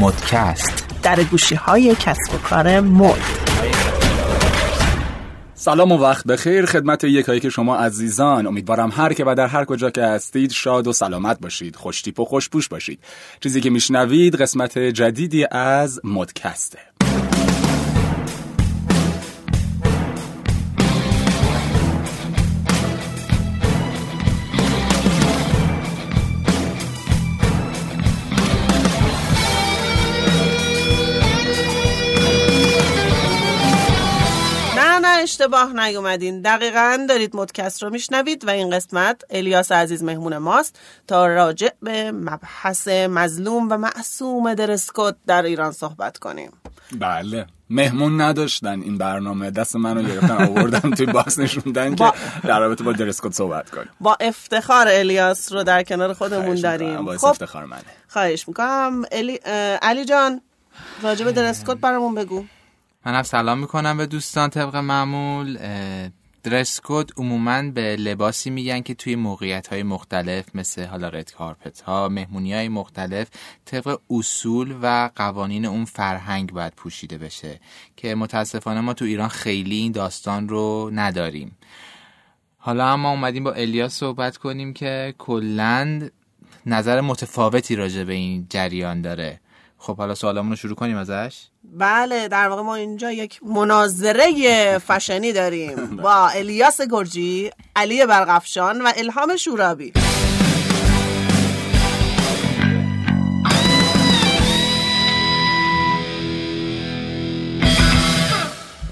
مدکست. در گوشی های کسب و کار مد. سلام و وقت بخیر. خدمت یکایی که شما عزیزان. امیدوارم هر که و در هر کجا که هستید شاد و سلامت باشید خوشتیپ و خوشپوش باشید. چیزی که میشنوید قسمت جدیدی از مدکسته. اشتباه نیومدین. دقیقا دارید مدکست رو میشنوید و این قسمت الیاس عزیز مهمون ماست تا راجع به مبحث مظلوم و معصوم dress code در ایران صحبت کنیم. بله. مهمون نداشتن این برنامه. دست منو گرفتن آوردن توی box نشوندن که در رابطه با dress code صحبت کنیم. با افتخار الیاس رو در کنار خودمون. داریم. خب افتخار منه. خواهش می‌کنم. الی... علی جان راجع به درسکوت برامون بگو. منم سلام می‌کنم به دوستان طبق معمول. اه، درس کد عموما به لباسی میگن که توی موقعیت های مختلف مثل حالا رد کارپت ها مهمونی های مختلف طبق اصول و قوانین اون فرهنگ باید پوشیده بشه که متاسفانه ما تو ایران خیلی این داستان رو نداریم. حالا اما اومدیم با الیاس صحبت کنیم که کلند نظر متفاوتی راجع به این جریان داره. خب حالا سوالمون رو شروع کنیم ازش. بله در واقع ما اینجا یک مناظره فشنی داریم. با الیاس گرجی علی برقفشان و الهام شورابی.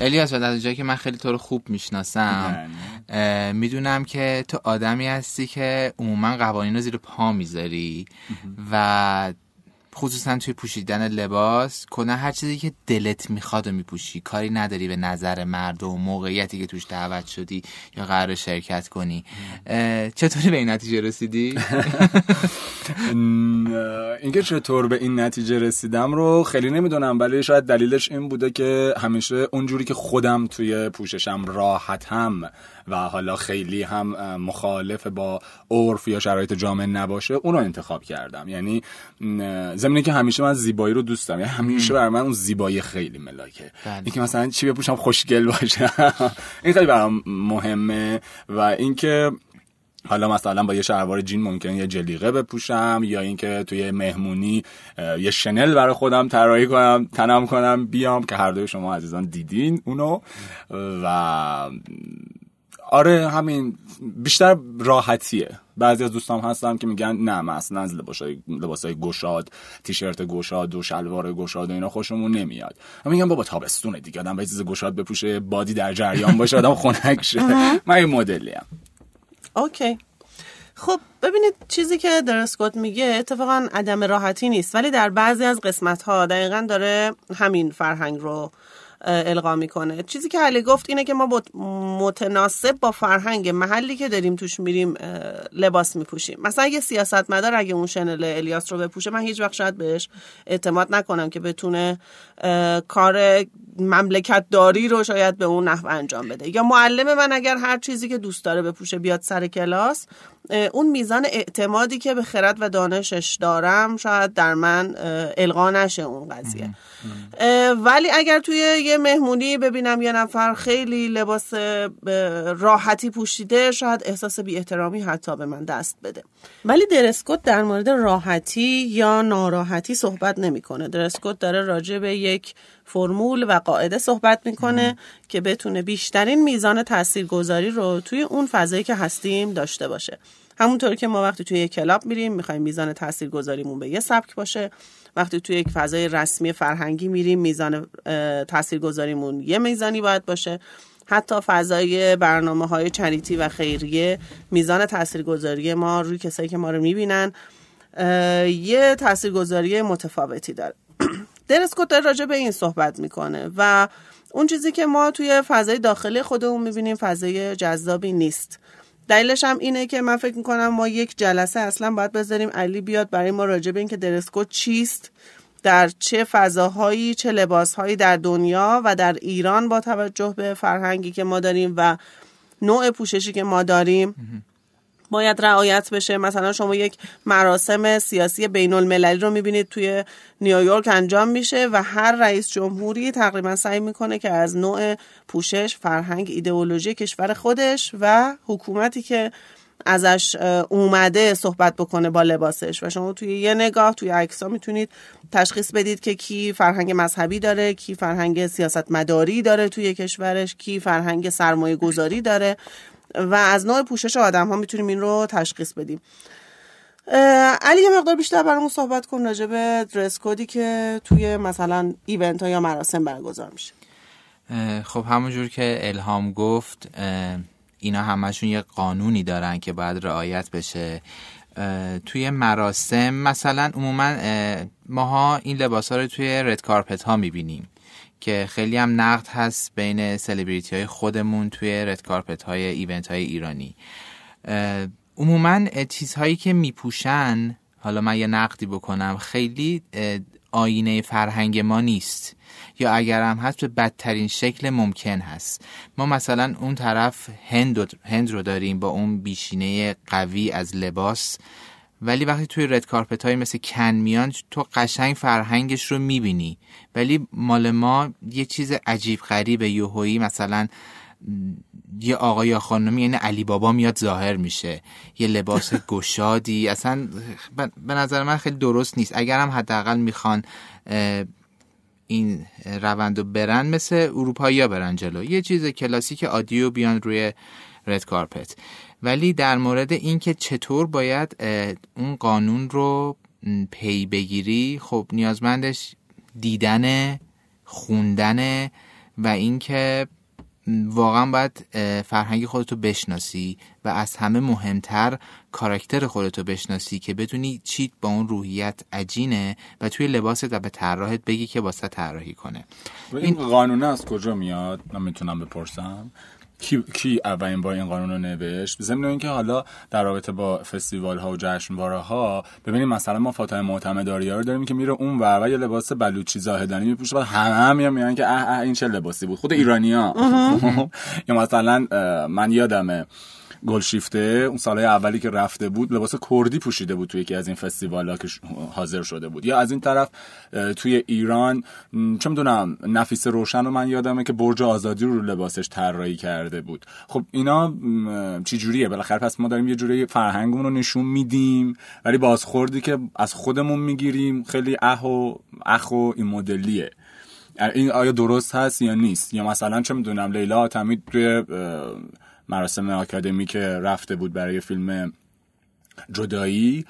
الیاس و در جایی که من خیلی تو رو خوب می‌شناسم بله. می‌دونم که تو آدمی هستی که عموما قوانین رو زیر پا می‌ذاری و خصوصا توی پوشیدن لباس کنه هر چیزی که دلت می‌خواد و میپوشی. کاری نداری به نظر مردم موقعیتی که توش دعوت شدی یا قرار شرکت کنی. چطوری به این نتیجه رسیدی؟ اینکه چطور به این نتیجه رسیدم رو خیلی نمی‌دونم ولی شاید دلیلش این بوده که همیشه اونجوری که خودم توی پوششم راحتم و حالا خیلی هم مخالف با عرف یا شرایط جامعه نباشه اون رو انتخاب کردم. یعنی ضمن که همیشه من زیبایی رو دوست دارم یعنی همیشه برای من اون زیبایی خیلی ملاکه. بله. اینکه مثلا چی بپوشم خوشگل باشه این خیلی برام مهمه. و اینکه حالا مثلا با یه شلوار جین ممکنه یه جلیقه بپوشم یا اینکه توی مهمونی یه شنل برای خودم طراحی کنم تنم کنم بیام که هر دوی شما عزیزان دیدین اونو. و آره همین. بیشتر راحتیه. بعضی از دوستام هستم که میگن نه من اصلا از لباسای لباسای گشاد تیشرت گشاد و شلوار گشاد و اینا خوشمون نمیاد. من میگم بابا تابستونه دیگه. آدم باید چیز گشاد بپوشه بادی در جریان باشه آدم خنک شه. من این مدلیم اوکی. خب ببینید چیزی که درسکوت میگه اتفاقا عدم راحتی نیست. ولی در بعضی از قسمت ها دقیقا داره همین فرهنگ رو القا می‌کنه. چیزی که علی گفت اینه که ما متناسب با فرهنگ محلی که داریم توش میریم لباس میپوشیم. مثلا یه سیاستمدار اگه اون شنل الیاس رو بپوشه من هیچ وقت شاید بهش اعتماد نکنم که بتونه کار مملکت داری رو شاید به اون نحو انجام بده. یا معلم من اگر هر چیزی که دوست داره بپوشه بیاد سر کلاس اون میزان اعتمادی که به خرد و دانشش دارم شاید در من القا نشه اون قضیه. ولی اگر توی یه مهمونی ببینم یه نفر خیلی لباس راحتی پوشیده شاید احساس بی احترامی حتی به من دست بده. ولی درسکوت در مورد راحتی یا ناراحتی صحبت نمی‌کنه. درسکوت داره راجع به یک فرمول و قاعده صحبت می‌کنه که بتونه بیشترین میزان تاثیرگذاری رو توی اون فضایی که هستیم داشته باشه. همونطور که ما وقتی توی یک کلاب میریم می‌خوایم میزان تاثیرگذاریمون به یه سبک باشه. وقتی توی یک فضای رسمی فرهنگی میریم میزان تاثیرگذاریمون یه میزانی باید باشه. حتی فضای برنامه های چریتی و خیریه میزان تاثیرگذاری ما روی کسایی که ما رو می‌بینن یه تاثیرگذاری متفاوتی داره. درسکوت داره راجع به این صحبت می‌کنه و اون چیزی که ما توی فضای داخلی خودمون می‌بینیم فضای جذابی نیست. دلیلش هم اینه که من فکر می‌کنم ما یک جلسه اصلا باید بذاریم. علی بیاد برای ما راجع به این که درسکوت چیست در چه فضاهایی چه لباسهایی در دنیا و در ایران با توجه به فرهنگی که ما داریم و نوع پوششی که ما داریم. باید رعایت بشه. مثلا شما یک مراسم سیاسی بین المللی رو می‌بینید توی نیویورک انجام میشه و هر رئیس جمهوری تقریبا سعی می‌کنه که از نوع پوشش فرهنگ ایدئولوژی کشور خودش و حکومتی که ازش اومده صحبت بکنه با لباسش. و شما توی یه نگاه توی عکس می‌تونید تشخیص بدید که کی فرهنگ مذهبی داره کی فرهنگ سیاست مداری داره توی کشورش کی فرهنگ سرمایه گذاری داره. و از نوع پوشش آدم ها می‌تونیم این رو تشخیص بدیم. علی یه مقدار بیشتر برامون صحبت کن راجع به درس کدی که توی مثلا ایونت ها یا مراسم برگزار میشه. خب همونجور که الهام گفت اینا همشون یه قانونی دارن که باید رعایت بشه. توی مراسم مثلا عموما ماها این لباس ها رو توی رد کارپت ها می‌بینیم. که خیلی هم نقد هست بین سلبریتی های خودمون توی رد کارپت های ایونت های ایرانی عموما چیزهایی که میپوشن حالا من یه نقدی بکنم خیلی آینه فرهنگ ما نیست. یا اگر هم هست به بدترین شکل ممکن هست. ما مثلا اون طرف هند, هند رو داریم با اون بیشینه قوی از لباس. ولی وقتی توی رد کارپت های مثل کن میان تو قشنگ فرهنگش رو می‌بینی. ولی مال ما یه چیز عجیب غریب یوهویی مثلا یه آقا یا خانمی یعنی علی بابا میاد ظاهر میشه. یه لباس گشادی. اصلا به نظر من خیلی درست نیست. اگر هم حداقل می‌خوان این روند رو برن مثل اروپایی ها برن جلو. یه چیز کلاسیک عادی بیان روی رد کارپت ولی در مورد اینکه چطور باید اون قانون رو پی بگیری خب نیازمندش دیدن خوندن و اینکه واقعا باید فرهنگ خودتو بشناسی و از همه مهمتر کاراکتر خودتو بشناسی که بدونی چی با اون روحیت عجینه و توی لباست و به طراحت بگی که واسه طراحی کنه. این قانونه از کجا میاد؟ من می‌تونم بپرسم. کی, کی اولین با این قانون رو نوشت؟ ضمن اینکه حالا در رابطه با فستیوال ها و جشنواره ها ببینیم مثلا ما فاطمه معتمداری ها رو داریم که میره اون ور و یه لباس بلوچی زاهدانی میپوشه. و همه هم میان که اه اه این چه لباسی بود؟ خود ایرانی ها یا مثلا من یادمه گلشیفته اون سالهای اولی که رفته بود لباس کردی پوشیده بود توی یکی از این فستیوالا که حاضر شده بود. یا از این طرف توی ایران چه می‌دونم نفیس روشن رو من یادمه که برج آزادی رو لباسش طراحی کرده بود. خب اینا چی جوریه؟ بالاخره پس ما داریم یه جوری فرهنگمون رو نشون میدیم ولی بازخوردی که از خودمون می‌گیریم خیلی اخ و اخ و این مدلیه. این آیا درست هست یا نیست؟ یا مثلا چه می‌دونم لیلا آتمی توی مراسم آکادمی که رفته بود برای فیلم جدایی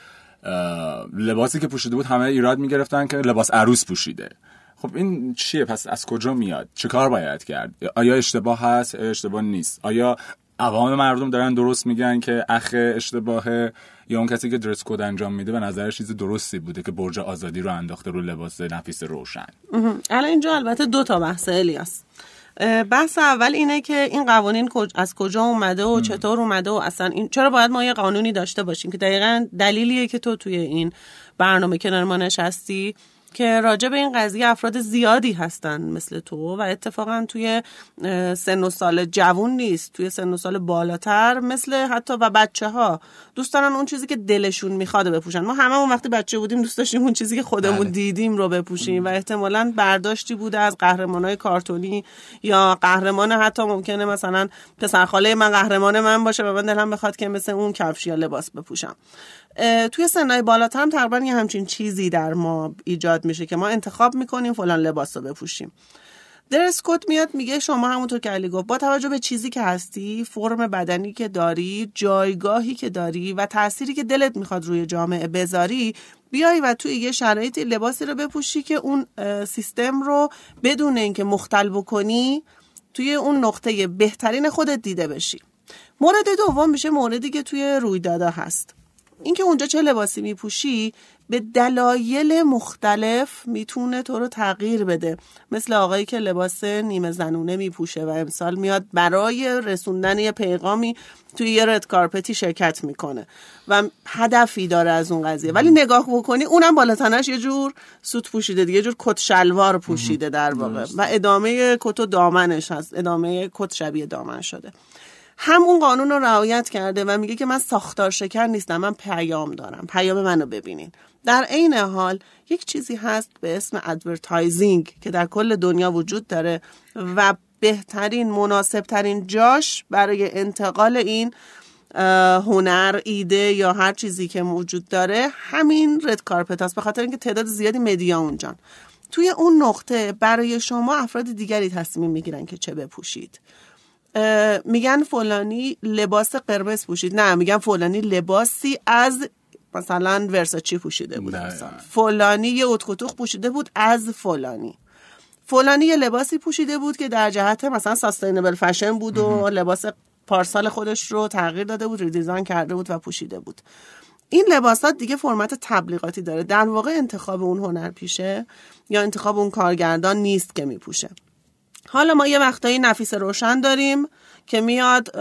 لباسی که پوشیده بود همه ایراد می‌گرفتن که لباس عروس پوشیده. خب این چیه؟ پس از کجا میاد؟ چه کار باید کرد؟ آیا اشتباه هست؟ اشتباه نیست؟ آیا عوام مردم دارن درست میگن که اخ اشتباهه یا اون کسی که درس کد انجام میده به نظر چیز درستی بوده که برج آزادی رو انداخته رو لباس نفیس روشن؟ الان اینجا البته دو تا بحث الیاس. بحث اول اینه که این قوانین از کجا اومده و چطور اومده و اصلا این چرا باید ما یه قانونی داشته باشیم؟ که دقیقا دلیلیه که تو توی این برنامه کنار ما نشستی. که راجع به این قضیه افراد زیادی هستن مثل تو و اتفاقا توی سن و سال جوون نیست توی سن و سال بالاتر مثل حتی و بچه ها دوست دارن اون چیزی که دلشون می‌خواد بپوشن. ما همه اون وقتی بچه بودیم دوست داشتیم اون چیزی که خودمون بله. دیدیم رو بپوشیم و احتمالا برداشتی بوده از قهرمانای کارتونی یا قهرمان حتی ممکنه مثلا پسرخاله من قهرمان من باشه و من دلم بخواد که مثل اون کفش یا لباس بپوشم. توی سنهای بالاتر هم تقریبا یه همچین چیزی در ما ایجاد میشه که ما انتخاب می‌کنیم فلان لباس رو بپوشیم. درس کد میاد میگه شما همونطور که علی گفت با توجه به چیزی که هستی فرم بدنی که داری جایگاهی که داری و تأثیری که دلت می‌خواد روی جامعه بذاری بیای و توی یه شرایطی لباسی رو بپوشی که اون سیستم رو بدون اینکه مختل بکنی توی اون نقطه بهترین خودت دیده بشی. مورد دوم میشه موردی که توی رویدادا هست. اینکه اونجا چه لباسی میپوشی به دلایل مختلف می‌تونه تو رو تغییر بده. مثل آقایی که لباس نیمه زنونه میپوشه و امسال میاد برای رسوندن یه پیغامی توی یه رد کارپتی شرکت می‌کنه و هدفی داره از اون قضیه. ولی نگاه بکنی اونم بالاتنش یه جور suit پوشیده یه جور کت شلوار پوشیده در واقع. و ادامه کت و دامنش هست. ادامه کت شبیه دامن شده. همون قانون رو رعایت کرده و میگه که من ساختار شکن نیستم من پیام دارم. پیام منو ببینین. در عین حال یک چیزی هست به اسم advertising که در کل دنیا وجود داره و بهترین مناسبترین جاش برای انتقال این هنر ایده یا هر چیزی که موجود داره همین red carpet هست. به خاطر اینکه تعداد زیادی media اونجان. توی اون نقطه برای شما افراد دیگری تصمیم می‌گیرن که چه بپوشید. میگن فلانی لباس قرمز پوشید. نه میگن فلانی لباسی از مثلا ورساچی پوشیده بود. مثلا. فلانی یه اتکوتوخ پوشیده بود از فلانی. فلانی یه لباسی پوشیده بود که در جهت مثلا ساستینبل فشن بود و لباس پارسال خودش رو تغییر داده بود ریدیزاین کرده بود و پوشیده بود. این لباسات دیگه فرمت تبلیغاتی داره. در واقع انتخاب اون هنر پیشه یا انتخاب اون کارگردان نیست که میپوشه. حالا ما یه وقتایی نفیس روشن داریم. که میاد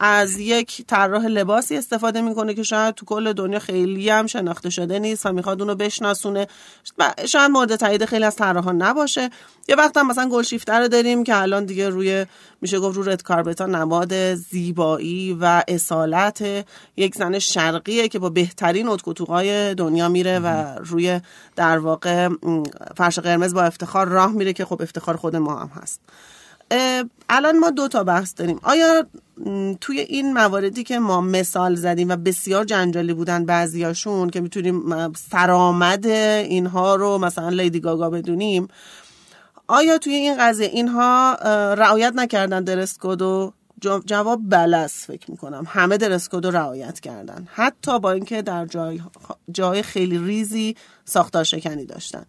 از یک طراح لباسی استفاده می‌کنه که شاید تو کل دنیا خیلی هم شناخته شده نیست و می‌خواد اونو بشناسونه. شاید مورد تایید خیلی از طراحان نباشه. یه وقت هم مثلا گلشیفته رو داریم که الان دیگه روی میشه گفت رو رد کاربتا نماد زیبایی و اصالت. یک زن شرقیه که با بهترین اتکوتوهای دنیا میره و روی در واقع فرش قرمز با افتخار راه میره که خب افتخار خود ما هم هست. الان ما دو تا بحث داریم. آیا توی این مواردی که ما مثال زدیم و بسیار جنجالی بودن بعضیاشون که می‌تونیم سرآمد اینها رو مثلا لیدی گاگا بدونیم آیا توی این قضیه اینها رعایت نکردن درست و جواب بلس فکر می‌کنم. همه درسکود رو رعایت کردن. حتی با اینکه در جای, جای خیلی ریزی ساختار شکنی داشتن.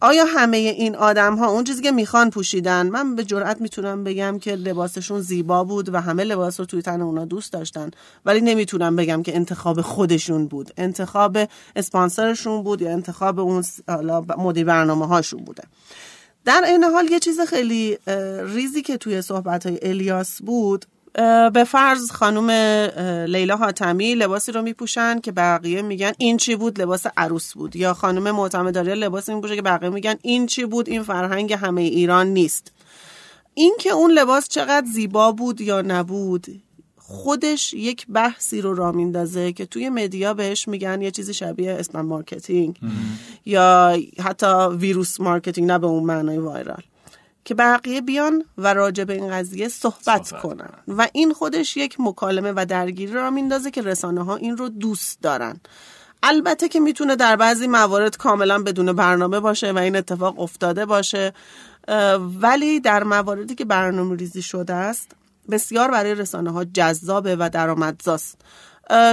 آیا همه این آدم ها اون چیزی که می‌خوان پوشیدن؟ من به جرئت می‌تونم بگم که لباسشون زیبا بود و همه لباس رو توی تن اونا دوست داشتن. ولی نمی‌تونم بگم که انتخاب خودشون بود. انتخاب اسپانسرشون بود یا انتخاب اون مدیر برنامه هاشون بوده. در این حال یه چیز خیلی ریزی که توی صحبت های الیاس بود به فرض خانم لیلا حاتمی لباسی رو میپوشن که بقیه میگن این چی بود لباس عروس بود. یا خانم معتمدآریا لباسی میپوشه که بقیه میگن این چی بود این فرهنگ همه ایران نیست. این که اون لباس چقدر زیبا بود یا نبود خودش یک بحثی رو را میندازه که توی media بهش میگن یه چیزی شبیه اسم marketing. یا حتی virus marketing نه به اون معنای viral. که بقیه بیان و راجع به این قضیه صحبت, صحبت کنن. و این خودش یک مکالمه و درگیری را میندازه که رسانه ها این رو دوست دارن. البته که می‌تونه در بعضی موارد کاملا بدون برنامه باشه و این اتفاق افتاده باشه ولی در مواردی که برنامه ریزی شده است بسیار برای رسانه ها جذابه و درآمدزاست.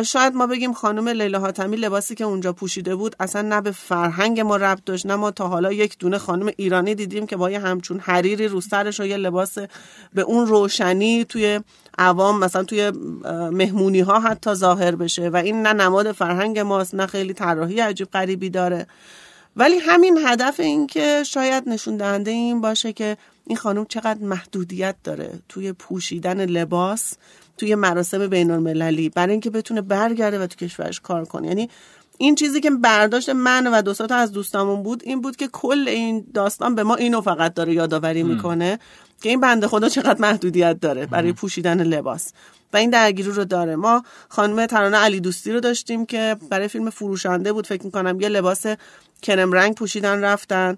شاید ما بگیم خانم لیلا حاتمی لباسی که اونجا پوشیده بود اصلا نه به فرهنگ ما ربط داشت نه ما تا حالا یک دونه خانم ایرانی دیدیم که با یه همچون حریری رو سرش و یه لباس به اون روشنی توی عوام مثلا توی مهمونی ها حتی ظاهر بشه. و این نه نماد فرهنگ ماست نه خیلی طراحی عجیب غریبی داره. ولی همین هدف این که شاید نشون دهنده این باشه که این خانم چقدر محدودیت داره توی پوشیدن لباس. توی مراسم بین المللی برای اینکه بتونه برگرده و تو کشورش کار کنه. یعنی این چیزی که برداشت من و دو تا از دوستامون بود این بود که کل این داستان به ما اینو فقط داره یادآوری می‌کنه که این بنده خدا چقدر محدودیت داره برای پوشیدن لباس. و این درگیری رو داره. ما خانم ترانه علی دوستی رو داشتیم که برای فیلم فروشنده بود. فکر می‌کنم یه لباس کرم رنگ پوشیدن رفتن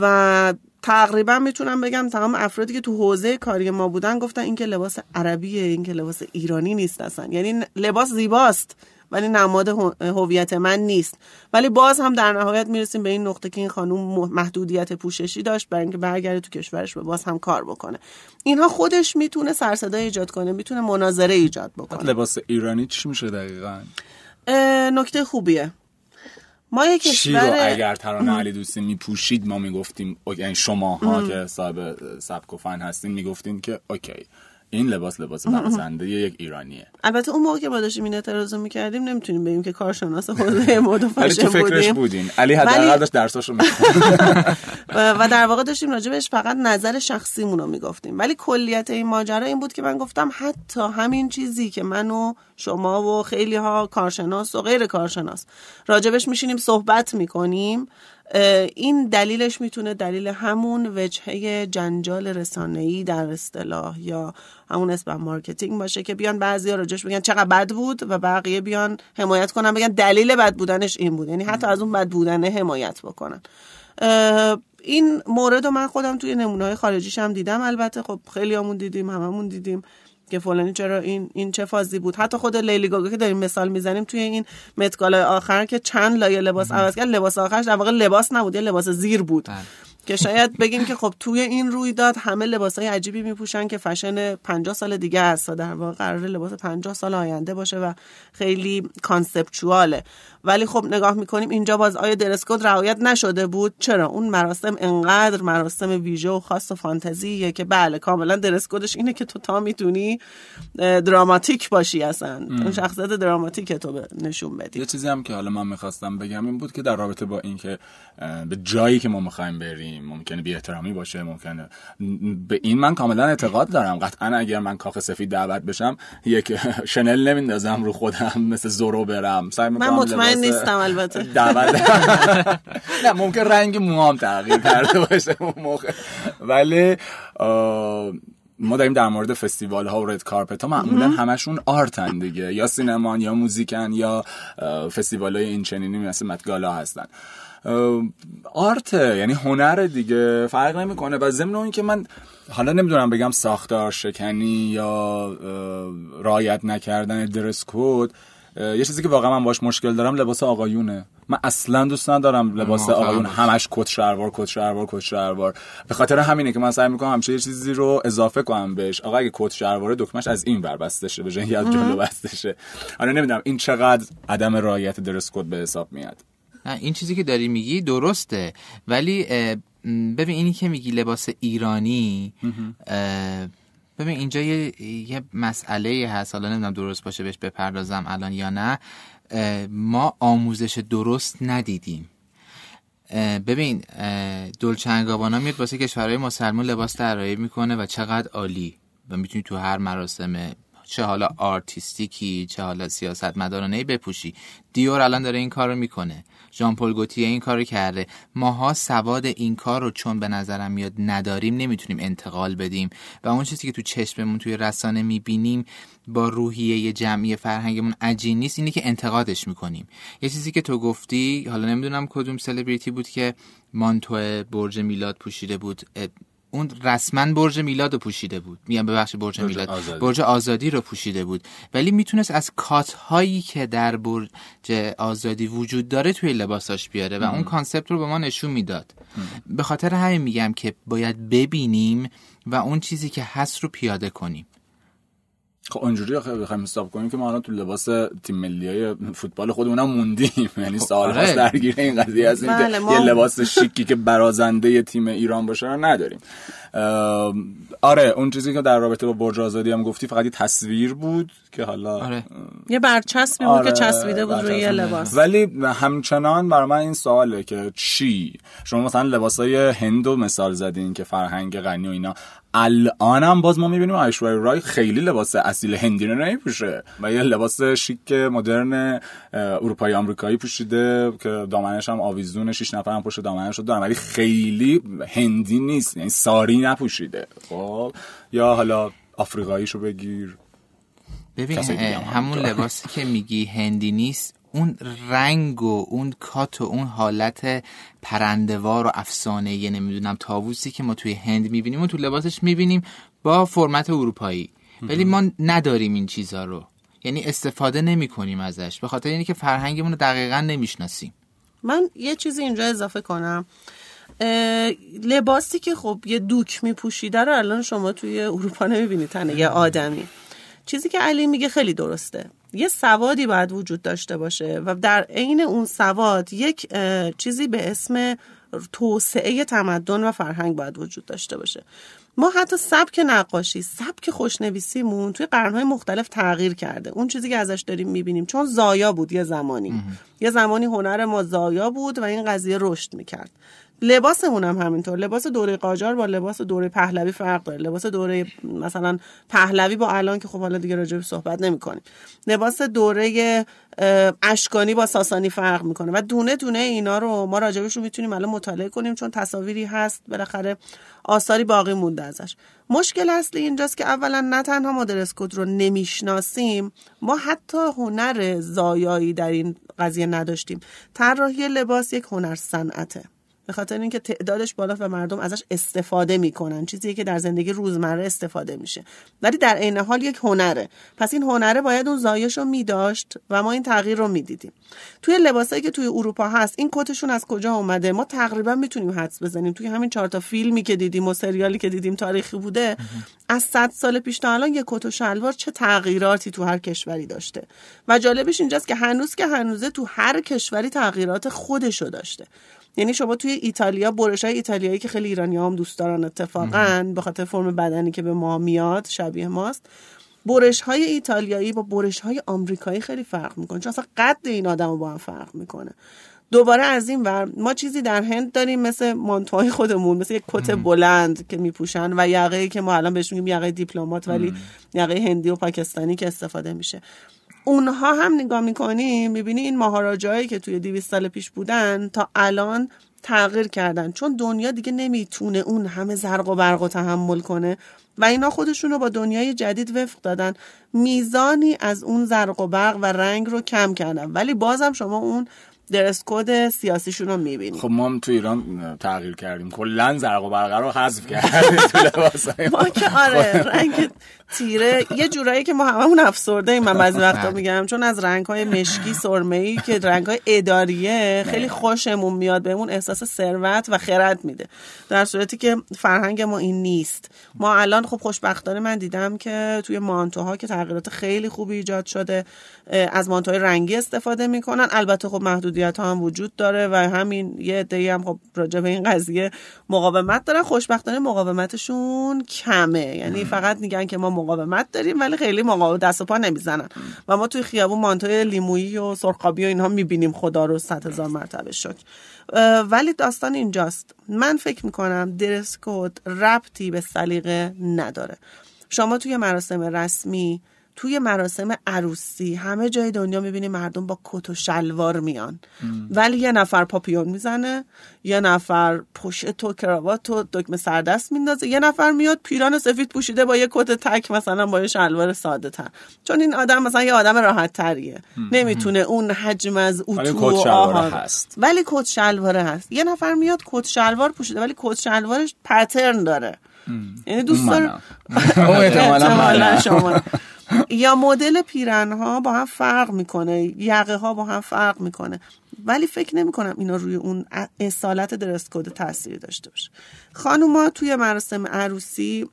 و تقریبا می‌تونم بگم تمام افرادی که تو حوزه کاری ما بودن گفتن این که لباس عربیه این که لباس ایرانی نیست اصلا. یعنی لباس زیباست ولی نماد هویت من نیست. ولی باز هم در نهایت می‌رسیم به این نقطه که این خانم محدودیت پوششی داشت برای اینکه برگرده تو کشورش و باز هم کار بکنه. اینها خودش می‌تونه سرصدا ایجاد کنه می‌تونه مناظره ایجاد بکنه. لباس ایرانی چی میشه دقیقا؟ نکته خوبیه. ما یک کشور رو اگر ترانه علی دوستی میپوشید ما می‌گفتیم یعنی شما ها که صاحب سبک و فن هستین می‌گفتین که اوکی. این لباس لباس برازنده یک ایرانیه. البته اون موقع که ما داشتیم این اعتراض می‌کردیم نمی‌تونیم بگیم که کارشناس حوزه مد و فشن تو فکرش بودین. علی حداقل داشت درساشو و در واقع داشتیم راجبش فقط نظر شخصیمون رو می‌گفتیم. ولی کلیت این ماجرا این بود که من گفتم حتی همین چیزی که منو شما و خیلی ها کارشناس و غیر کارشناس راجبش میشینیم صحبت می‌کنیم. این دلیلش می‌تونه دلیل همون وجهه جنجال رسانه‌ای در اصطلاح یا همون اسم marketing باشه که بیان بعضیا راجش بگن چقدر بد بود و بقیه بیان حمایت کنن بگن دلیل بد بودنش این بود. یعنی حتی از اون بد بودنه حمایت بکنن. این مورد رو من خودم توی نمونه های خارجیش هم دیدم البته خب خیلیامون دیدیم هممون دیدیم. که فلانی چرا این این چه فازی بود. حتی خود لیدی گاگا که داریم مثال می‌زنیم توی این Met Gala آخر که چند لایه لباس عوض کرد لباس آخرش در واقع لباس نبود یه لباس زیر بود. بله. که شاید بگیم که خب توی این رویداد همه لباس های عجیبی میپوشن که فشن 50 سال دیگه است در واقع قرار لباس 50 سال آینده باشه و خیلی کانسپچواله ولی خب نگاه می‌کنیم اینجا باز آیا درسکود رعایت نشده بود؟ چرا؟ اون مراسم انقدر مراسم ویژه و خاص و فانتزیه که بله کاملا درسکودش اینه که تو تا می‌تونی دراماتیک باشی اصلا. اون شخصیت دراماتیک تو نشون بدی. یه چیزی هم که حالا من می‌خواستم بگم این بود که در رابطه با اینکه به جایی که ما می‌خوایم بریم ممکنه بی احترامی باشه ممکنه به این من کاملا اعتقاد دارم. قطعا اگر من کاخ سفید دعوت بشم یک شنل نمیندازم رو خودم مثل زورو برم. سعی می‌کنم من نیستم البته. نه ممکن رنگ موام تغییر کرده باشه اون موقع. ولی ما داریم در مورد فستیوال ها و رد کارپت ها معمولا همشون آرتن دیگه. یا سینمان یا موزیکن یا فستیوال های این چنینی مثل متگالا هستن. آرت یعنی هنر دیگه فرق نمی‌کنه. و ضمن اون که من حالا نمی‌دونم بگم ساختار شکنی یا رایت نکردن درس کد یه چیزی که واقعا من باش مشکل دارم لباس آقایونه. من اصلا دوست ندارم لباس آقایون همش کت شلوار کت شلوار کت شلوار. به خاطر همینه که من سعی می‌کنم همیشه یه چیزی رو اضافه کنم بهش. آقا اگه کت شلوار دکمش از این ور بسته شه به جای از جلو بسته شه آره نمی‌دونم. این چقدر عدم رعایت درس کد به حساب میاد. این چیزی که داری میگی درسته. ولی ببین اینی که میگی لباس ایرانی ببین اینجا یه, یه مسئله هست. حالا نمی‌دونم درست باشه بهش بپردازم الان یا نه. ما آموزش درست ندیدیم. ببین دلچنگابانا میاد واسه کشورهای مسلمان لباس طراحی می‌کنه و چقدر عالی و می‌تونی تو هر مراسم چه حالا آرتیستیکی چه حالا سیاست مدارانه بپوشی. دیور الان داره این کارو می‌کنه. ژان پل گوتیه این کارو کرده. ماها سواد این کار رو چون به نظرم میاد نداریم نمی‌تونیم انتقال بدیم. و اون چیزی که تو چشممون توی رسانه می‌بینیم با روحیه جمعی فرهنگمون عجین نیست اینی که انتقادش می‌کنیم. یه چیزی که تو گفتی حالا نمی‌دونم کدوم سلبریتی بود که مانتو برج میلاد پوشیده بود اون رسما برج میلاد رو پوشیده بود. میگم ببخش برج, میلاد. آزادی. برج آزادی رو پوشیده بود. ولی می‌تونست از cut هایی که در برج آزادی وجود داره توی لباساش بیاره و اون concept رو به ما نشون می‌داد. به خاطر همین میگم که باید ببینیم و اون چیزی که هست رو پیاده کنیم. خب اونجوری بخوایم حساب کنیم که ما الان تو لباس تیم ملی های فوتبال خودمون موندیم یعنی خب سال آره. درگیر این قضیه هستیم بله یه لباس شیکی که برازنده تیم ایران باشه رو نداریم آره اون چیزی که در رابطه با برج آزادی هم گفتی فقط یه تصویر بود که حالا آره. یه برچسبی بود آره. که چسبیده بود روی یه لباس ولی همچنان برای من این سواله که چی شما مثلا لباسای هندو مثال زدین که فرهنگ غنی و اینا الانم باز ما می‌بینیم ایشوریا رای خیلی لباس اصیل هندی رو نمیپوشه. و یه لباس شیک مدرن اروپایی آمریکایی پوشیده که دامنش هم آویزون شش نفر هم پشت دامنش رو دارن ولی خیلی هندی نیست یعنی ساری نپوشیده. خب یا حالا آفریقاییشو بگیر. ببین همون لباسی که میگی هندی نیست اون رنگ و اون کات و اون حالت پرندوار و افسانه یه نمی‌دونم تاووسی که ما توی هند می‌بینیم و تو لباسش می‌بینیم با فرمت اروپایی. ولی ما نداریم این چیزا رو. یعنی استفاده نمی کنیم ازش. به خاطر اینکه فرهنگمون رو دقیقا نمی‌شناسیم. من یه چیزی اینجا اضافه کنم. لباسی که خب یه دوک میپوشیده رو الان شما توی اروپا نمی‌بینید تنه یه آدمی. چیزی که علی میگه خیلی درسته. یه سوادی باید وجود داشته باشه و در عین اون سواد یک چیزی به اسم توسعه تمدن و فرهنگ باید وجود داشته باشه. ما حتی سبک نقاشی سبک خوشنویسیمون توی قرنهای مختلف تغییر کرده. اون چیزی که ازش داریم می‌بینیم چون زایا بود یه زمانی. یه زمانی هنر ما زایا بود و این قضیه رشد می‌کرد. لباسمون هم همینطور. لباس دوره قاجار با لباس دوره پهلوی فرق داره. لباس دوره مثلا پهلوی با الان که خب حالا دیگه راجع صحبت نمی کنیم لباس دوره اشکانی با ساسانی فرق می‌کنه و دونه دونه اینا رو ما راجبش رو می‌تونیم الان مطالعه کنیم چون تصاویری هست. بالاخره آثاری باقی مونده ازش. مشکل اصلی اینجاست که اولا نه تنها ما درسکود رو نمی‌شناسیم ما حتی هنر زایایی در این قضیه نداشتیم. طراحی لباس یک هنر صنعته. به خاطر اینکه تعدادش بالا و مردم ازش استفاده می‌کنن. چیزی که در زندگی روزمره استفاده میشه. ولی در عین حال یک هنره. پس این هنره باید اون زایش رو میداشت و ما این تغییر رو می‌دیدیم. توی لباسایی که توی اروپا هست این کتشون از کجا اومده؟ ما تقریبا می‌تونیم حدس بزنیم. توی همین چهار تا فیلمی که دیدیم و سریالی که دیدیم تاریخی بوده از صد سال پیش تا الان یک کت و شلوار چه تغییراتی تو هر کشوری داشته؟ و جالبش اینجاست که هنوز که هنوزه تو هر کشوری تغییرات خودشو داشته. یعنی شما توی ایتالیا برش های ایتالیایی که خیلی ایرانی هم دوست دارن اتفاقا به خاطر فرم بدنی که به ما میاد شبیه ماست. برش های ایتالیایی با برش های آمریکایی خیلی فرق می‌کنه چون اصلا قد این آدم با هم فرق می‌کنه. دوباره از این ور ما چیزی در هند داریم مثل مانتوهای خودمون مثل یک کت بلند که میپوشن و یقه که ما الان بهش میگیم یقه دیپلمات ولی یقه هندی و پاکستانی که استفاده میشه. اونها هم نگاه می‌کنیم می‌بینی این مهاراجایی که توی 200 سال پیش بودن تا الان تغییر کردن. چون دنیا دیگه نمی‌تونه اون همه زرق و برق و تحمل کنه و اینا خودشون رو با دنیای جدید وفق دادن. میزانی از اون زرق و برق و رنگ رو کم کردن. ولی بازم شما اون درس کد سیاسیشون رو می‌بینیم خب ما هم تو ایران تغییر کردیم. کلا زرق و برق رو حذف کردیم تو ما. که آره رنگ تیره یه جورایی که ما هممون افسرده ایم. من بعضی وقتا میگم چون از رنگ های مشکی سرمه ای که رنگ های اداریه خیلی خوشمون میاد بهمون احساس ثروت و خرد میده. در صورتی که فرهنگ ما این نیست. ما الان خب خوشبختانه من دیدم که توی مانتوها که تغییرات خیلی خوبی ایجاد شده از مانتوهای رنگی استفاده می‌کنن. البته خب محدودیت ها هم وجود داره و همین یه عده‌ای هم خب راجع به این قضیه مقاومت دارن. خوشبختانه مقاومتشون کمه. یعنی فقط میگن که ما مقاومت داریم ولی خیلی مقاومت دست و پا نمی‌زنن. و ما توی خیابون مانتوی لیمویی و سرخابی و اینها می‌بینیم. خدا رو صد هزار مرتبه شکر. ولی داستان اینجاست. من فکر می‌کنم درس کد ربطی به سلیقه نداره. شما توی مراسم رسمی توی مراسم عروسی همه جای دنیا می‌بینی مردم با کت و شلوار میان. ولی یه نفر پاپیون می‌زنه یه نفر پشت و کراوات و دکمه سردست میندازه یه نفر میاد پیران سفید پوشیده با یه کت تک مثلا با یه شلوار ساده تر چون این آدم مثلا یه آدم راحت تریه نمی‌تونه اون حجم از اتو و هست. ولی کت شلواره هست. یه نفر میاد کت شلوار پوشیده ولی کت شلوارش پترن داره. یعنی دوست داره شما. یا مدل پیرن ها با هم فرق می‌کنه یقه ها با هم فرق می‌کنه. ولی فکر نمی کنم اینا روی اون اصالت درست کد تاثیر داشته باشه. خانوما توی مراسم عروسی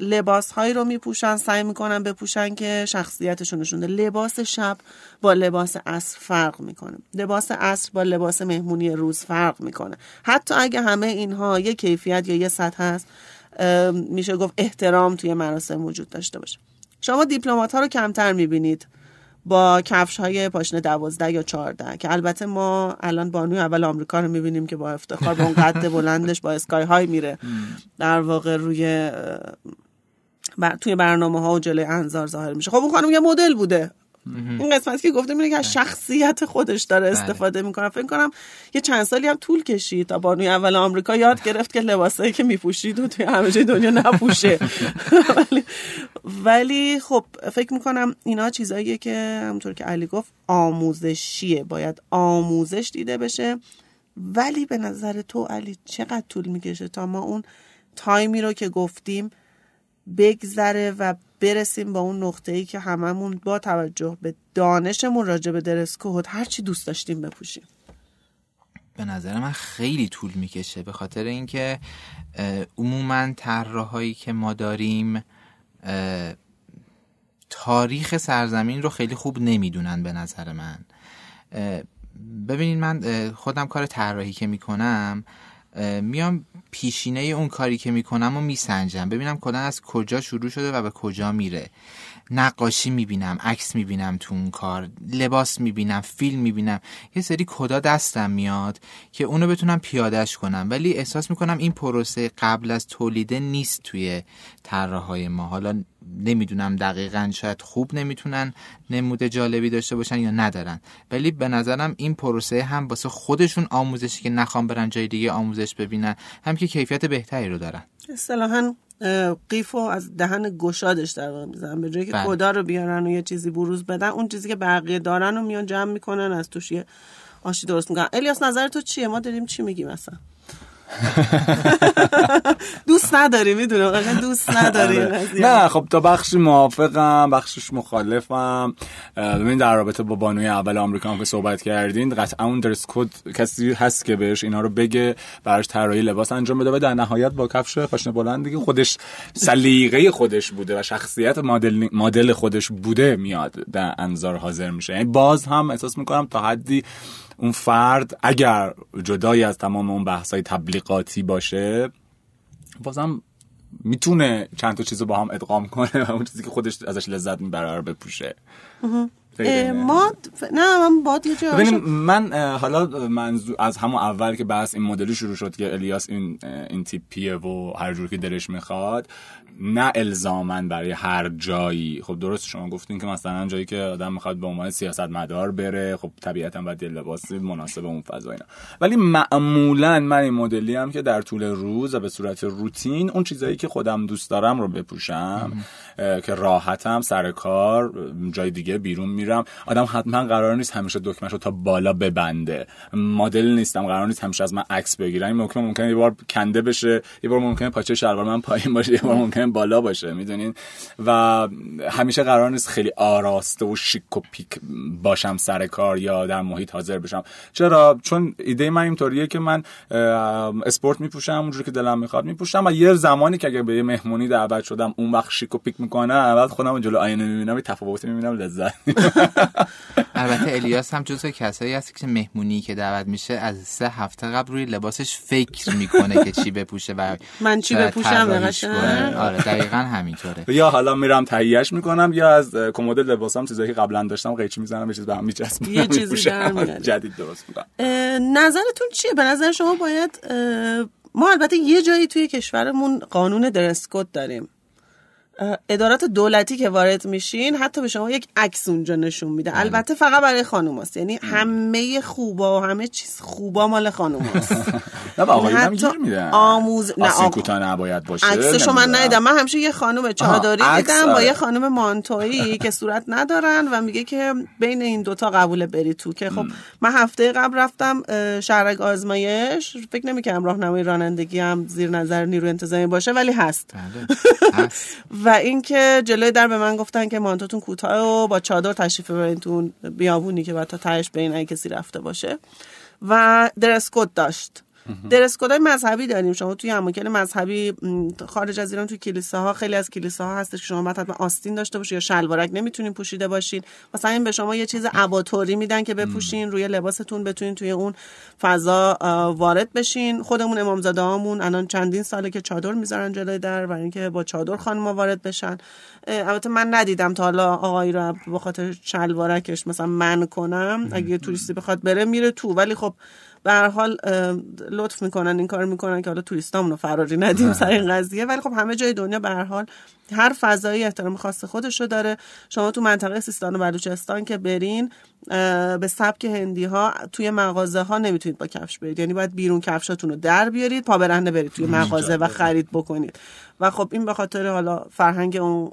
لباس هایی رو میپوشن سعی می‌کنن بپوشن که شخصیتشون نشونه لباس شب با لباس عصر فرق می‌کنه. لباس عصر با لباس مهمونی روز فرق می‌کنه. حتی اگه همه اینها یه کیفیت یا یه سطح هست میشه گفت احترام توی مراسم وجود داشته باشه. شما دیپلمات ها رو کمتر می‌بینید با کفش های پاشنه دوازده یا چهارده که البته ما الان بانوی اول آمریکا رو می‌بینیم که با افتخار به اون قد بلندش با اسکای های میره. در واقع روی توی برنامه ها و جلوی انظار ظاهر میشه. خب اون خانم یه مدل بوده. این قسمتی که گفتم اینه که شخصیت خودش داره استفاده می‌کنه. فکر کنم یه چند سالی هم طول کشید تا بانوی اول آمریکا یاد گرفت که لباسایی که میپوشید و توی همه جای دنیا نپوشه. ولی ولی خب فکر می‌کنم اینا چیزاییه که همونطور که علی گفت آموزشیه. باید آموزش دیده بشه. ولی به نظر تو علی چقدر طول می‌کشه تا ما اون تایمی رو که گفتیم بگذره و برسیم با اون نقطه ای که هممون با توجه به دانشمون راجع به درس کد هر چی دوست داشتیم بپوشیم. به نظر من خیلی طول می‌کشه به خاطر اینکه عموما طراحایی که ما داریم تاریخ سرزمین رو خیلی خوب نمی‌دونن به نظر من. ببینید من خودم کار طراحی که می‌کنم میام پیشینه اون کاری که می‌کنم و میسنجم. ببینم کلا از کجا شروع شده و به کجا میره. نقاشی می‌بینم عکس می‌بینم تو اون کار لباس می‌بینم فیلم می‌بینم. یه سری کدا دستم میاد که اونو بتونم پیادش کنم. ولی احساس می‌کنم این پروسه قبل از تولیده نیست توی طراحهای ما. حالا نمی‌دونم دقیقا شاید خوب نمی‌تونن نمود جالبی داشته باشن یا ندارن. ولی به نظرم این پروسه هم واسه خودشون آموزشی که نخوام برن جای دیگه آموزش ببینن هم که کیفیت بهتری رو دارن. اصطلاحا قیفو از دهن گشادش در واقع می‌زنن. به جایی که بله. کدا رو بیارن و یه چیزی بروز بدن اون چیزی که بقیه دارن رو میان جمع می‌کنن از توش یه آشی درست می‌کنن. الیاس نظر تو چیه؟ ما داریم چی میگیم مثلا دوست نداری می‌دونم. دوست نداری قضیه. نه خب تا بخشی موافقم بخشش مخالفم. ببین در رابطه با بانوی اول آمریکا هم که صحبت کردین قطعا اون درس کد کسی هست که بهش اینا رو بگه براش طراحی لباس انجام بده و در نهایت با کفش پاشنه بلند دیگه خودش سلیقه خودش بوده و شخصیت مدل مدل خودش بوده میاد در انظار حاضر میشه. یعنی باز هم احساس می‌کنم تا حدی اون فرد اگر جدای از تمام اون بحثای تبلیغاتی باشه بازم می‌تونه چند تا چیز رو با هم ادغام کنه و اون چیزی که خودش ازش لذت می‌بره رو بپوشه. ما نه من باد یه من حالا منظور از همون اول که بحث این مدلی شروع شد که الیاس این این تیپیه و هر جور که دلش می‌خواد نه الزامن برای هر جایی. خب درست شما گفتین که مثلا جایی که آدم می‌خواد به عنوان سیاست مدار بره خب طبیعتا باید یه لباسی مناسب اون فضا اینا. ولی معمولا من این مدلی هم که در طول روز و به صورت روتین اون چیزایی که خودم دوست دارم رو بپوشم که راحتم سر کار جای دیگه بیرون میرم. آدم حتما قرار نیست همیشه دکمش رو تا بالا ببنده. مدل نیستم قرار نیست همیشه از من عکس بگیرن این ممکنه ممکنه یه بار کنده بشه یه بار ممکنه پاچه شلوار من پایین باشه یه بار ممکنه بالا باشه می‌دونین؟ و همیشه قرار نیست خیلی آراسته و شیک و پیک باشم سر کار یا در محیط حاضر بشم. چرا؟ چون ایده من اینطوریه که من اسپورت میپوشم اونجوری که دلم می‌خواد میپوشم و یه زمانی که اگه به یه مهمونی دعوت شدم اون وقت شیک و پیک می‌کنم بعد خودم جلو آینه می‌بینم یه تفاوتی می‌بینم لذت البته الیاس هم جزو کسایی هست که مهمونی که دعوت میشه از سه هفته قبل روی لباسش فکر می‌کنه که چی بپوشه و من چی بپوشم. آره دقیقا همینطوره یا حالا میرم تهیهش می‌کنم یا از کمد لباسام چیزایی که قبلا داشتم قیچی می‌زنم یه چیز به هم میچسبونم یه چیزی. در میاری. جدید درست می‌کنم نظرتون چیه به نظر شما باید ما البته یه جایی توی کشورمون قانون درسکود داریم ادارات دولتی که وارد میشین حتی به شما یک عکس اونجا نشون میده. البته فقط برای خانوماست یعنی همه خوبا و همه چیز خوبا مال خانوماست نه به آقایون هم گیر میدن. آموز- نه، آقا. کوتاه نباید باشه عکسشو من. ندیدم. من همیشه یه خانم چادری دیدم با آره. یه خانم مانتویی که صورت ندارن و میگه که بین این دوتا قبول بری تو. که خب من هفته قبل رفتم شهرک آزمایش. فکر نمی‌کنم راهنمای رانندگی هم زیر نظر نیرو انتظامی باشه ولی هست. بله هست. و اینکه جلوی در به من گفتن که مانتوتون کوتاه و با چادر تشریف ببرین تو بیابونی که بعد تا تهش بین کسی رفته باشه. و درس کد داشت. درس کدای مذهبی داریم. شما توی اماکن مذهبی خارج از ایران توی کلیساها خیلی از کلیساها هستش که شما باید حتما آستین داشته باشید یا شلوارک نمی‌تونین پوشیده باشین. مثلا این به شما یه چیز اباتوری میدن که بپوشین روی لباستون بتونین توی اون فضا وارد بشین. خودمون امامزاده هامون الان چندین ساله که چادر می‌ذارن جلوی در برای اینکه با چادر خانم‌ها وارد بشن. البته من ندیدم تا حالا آقایی رو به خاطر شلوارکش مثلا من کنم. اگه یه توریستی بخواد بره میره تو. ولی خب به هر حال لطف می‌کنن این کار می‌کنن که حالا توریستامون رو فراری ندیم سر این قضیه. ولی خب همه جای دنیا به هر حال هر فضایی احترام خاص خودش رو داره. شما تو منطقه سیستان و بلوچستان که برین به سبک هندی ها توی مغازه ها نمی‌تونید با کفش برید. یعنی باید بیرون کفشاتون رو در بیارید پا برهنه برید توی مغازه و خرید بکنید. و خب این به خاطر حالا فرهنگ اون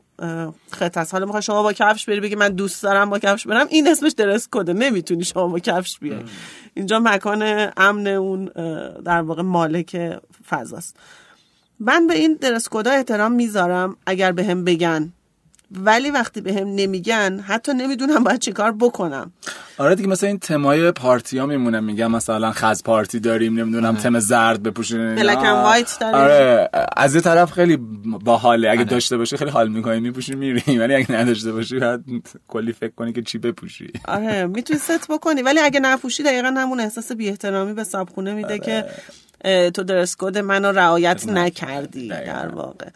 خطه است. حالا می‌خوای شما با کفش بری بگی من دوست دارم با کفش برم این اسمش درس کده نمی‌تونی شما با کفش بیای. اینجا مکان امن اون در واقع مالک فضاست. من به این درس کدا احترام می‌ذارم اگر به هم بگن. ولی وقتی به هم نمیگن حتی نمی‌دونم باید چیکار بکنم. آره دیگه مثلا این تمای پارتی ها میمونه میگم مثلا خز پارتی داریم نمی‌دونم تم زرد بپوشین and white داریم. آره از یه طرف خیلی باحاله. اگه داشته باشی خیلی حال می‌کنی میپوشی میری. ولی اگه نداشته باشی بعد کلی فکر کنی که چی بپوشی. آره می‌تونی ست بکنی. ولی اگه نپوشی دقیقا همون احساس بی احترامی به صابخونه میده که اه، تو درس کد منو رعایت نکردی دقیقاً. در واقع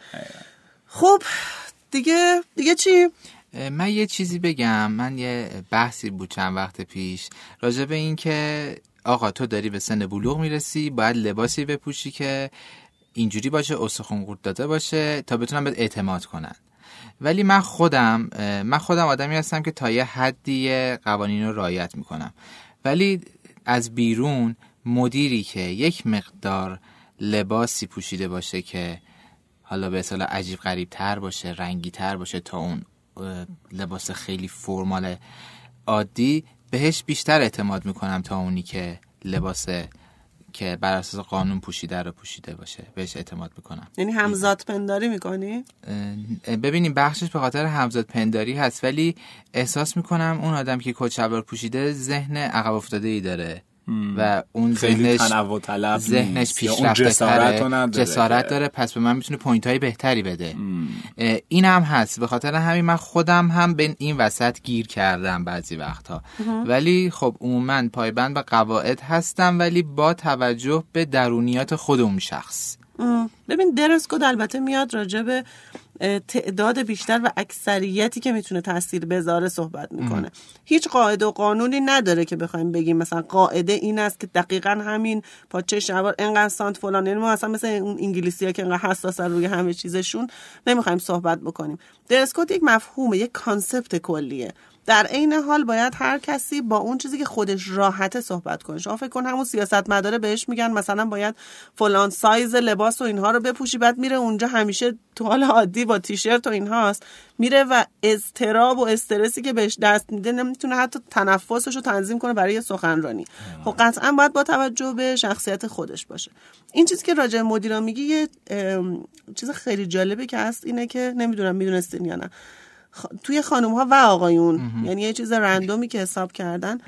خب دیگه دیگه چی؟ من یه چیزی بگم. من یه بحثی بود چند وقت پیش راجع به این که آقا تو داری به سن بلوغ می‌رسی باید لباسی بپوشی که اینجوری باشه استخون قورت داده باشه تا بتونن بهت اعتماد کنن. ولی من خودم من خودم آدمی هستم که تا یه حدی قوانین رو رعایت می‌کنم. ولی از بیرون مدیری که یک مقدار لباسی پوشیده باشه که حالا به اصطلاح عجیب غریب تر باشه رنگی تر باشه تا اون لباس خیلی فرمال عادی بهش بیشتر اعتماد می‌کنم تا اونی که لباس که بر اساس قانون پوشیده رو پوشیده باشه بهش اعتماد می‌کنم. یعنی همزاد پنداری می‌کنی؟ ببین یه بخشش به خاطر همزاد پنداری هست ولی احساس می‌کنم اون آدم که کت شلوار پوشیده ذهن عقب افتاده ای داره. و اون ذهنش تنوع طلب ذهنش پیشرفته جسارت نداره. جسارت داره پس به من می‌تونه point های بهتری بده. این هم هست. به خاطر همین من خودم هم به این وسط گیر کردم بعضی وقتها. ولی خب عموما پایبند به قواعد هستم ولی با توجه به درونیات خود اون شخص. ببین dress code البته میاد راجع به تعداد بیشتر و اکثریتی که می‌تونه تاثیر بذاره صحبت می‌کنه. هیچ قاعده و قانونی نداره که بخوایم بگیم مثلا قاعده این است که دقیقا همین پاچه شلوار انقدر سانت فلان یعنی ما مثلا مثل اون انگلیسی ها که انقدر حساسن روی همه چیزشون نمی‌خوایم صحبت بکنیم. dress code یک مفهومه یک concept کلیه. در عین حال باید هر کسی با اون چیزی که خودش راحته صحبت کنه. شما فکر کن همون سیاست مداره بهش میگن مثلا باید فلان سایز لباس و اینها رو بپوشی بعد میره اونجا همیشه تو حال عادی با تیشرت و اینهاست. میره و اضطراب و استرسی که بهش دست میده نمی‌تونه حتی تنفسش رو تنظیم کنه برای سخنرانی. خب قطعا باید با توجه به شخصیت خودش باشه. این چیزی که راجع به مدیران میگی یه چیز خیلی جالبه که هست اینه که نمی‌دونم می‌دونستین یا نه. خ- توی خانم ها و آقایون. یعنی یه چیز رندومی که حساب کردن.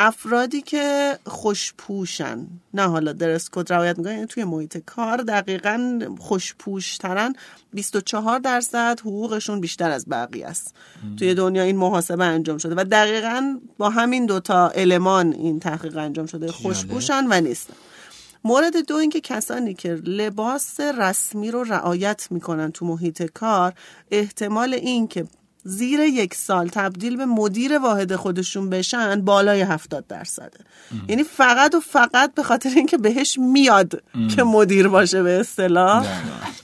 افرادی که خوشپوشن. نه حالا درس کد رعایت می‌کنن یعنی توی محیط کار دقیقا خوشپوشترن. 24 درصد حقوقشون بیشتر از بقیه است. توی دنیا این محاسبه انجام شده و دقیقا با همین دوتا المان این تحقیق انجام شده. خوشپوشن و نیستن. مورد دو اینکه کسانی که لباس رسمی رو رعایت می‌کنن تو محیط کار احتمال این که زیر یک سال تبدیل به مدیر واحد خودشون بشن بالای 70 درصده. یعنی فقط و فقط به خاطر اینکه بهش میاد که مدیر باشه به اصطلاح.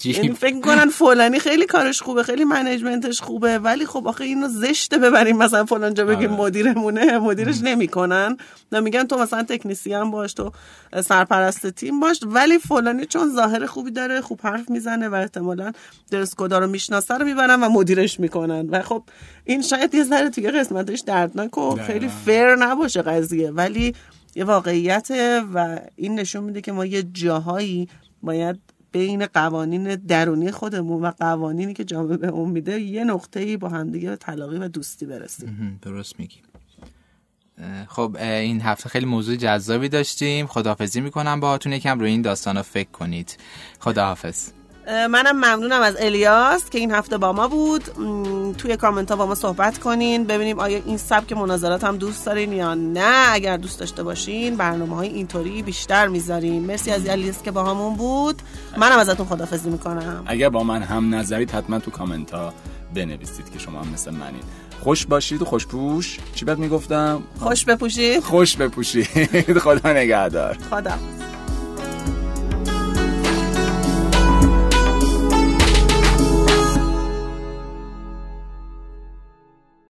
یعنی فکر کنن فلانی خیلی کارش خوبه خیلی منیجمنتش خوبه ولی خب آخه اینو زشته ببریم. مثلا فلان جا بگیم مدیرمونه مدیرش نمی‌کنن. نه میگن تو مثلا تکنیسیان باش تو سرپرست تیم باش ولی فلانی چون ظاهر خوبی داره خوب حرف می‌زنه و احتمالا درس کدا رو می‌شناسه رو می‌برن و مدیرش می‌کنن. و خب این شاید یه ذره توی قسمتش دردناک و خیلی فیر نباشه قضیه ولی یه واقعیت و این نشون میده که ما یه جاهایی باید بین قوانین درونی خودمون و قوانینی که جامعه به اون میده یه نقطه‌ای با همدیگه به تلاقی و دوستی برسیم. درست میگی. خب این هفته خیلی موضوع جذابی داشتیم. خداحافظی می‌کنم باهاتون. یکم روی این داستان فکر کنید. خداحافظ. منم ممنونم از الیاس که این هفته با ما بود. توی کامنت ها با ما صحبت کنین. ببینیم آیا این سبک مناظرات هم دوست دارین یا نه. اگر دوست داشته باشین برنامه های اینطوری بیشتر می‌ذاریم. مرسی از الیاس که با همون بود. منم ازتون خدافزی می‌کنم. اگر با من هم نظرید حتما تو کامنت ها بنویسید که شما هم مثل منید. خوش باشید و خوش پوش. چی بد می‌گفتم؟ خوش بپوشید. خوش بپوشید. خدا نگهدار. خدا.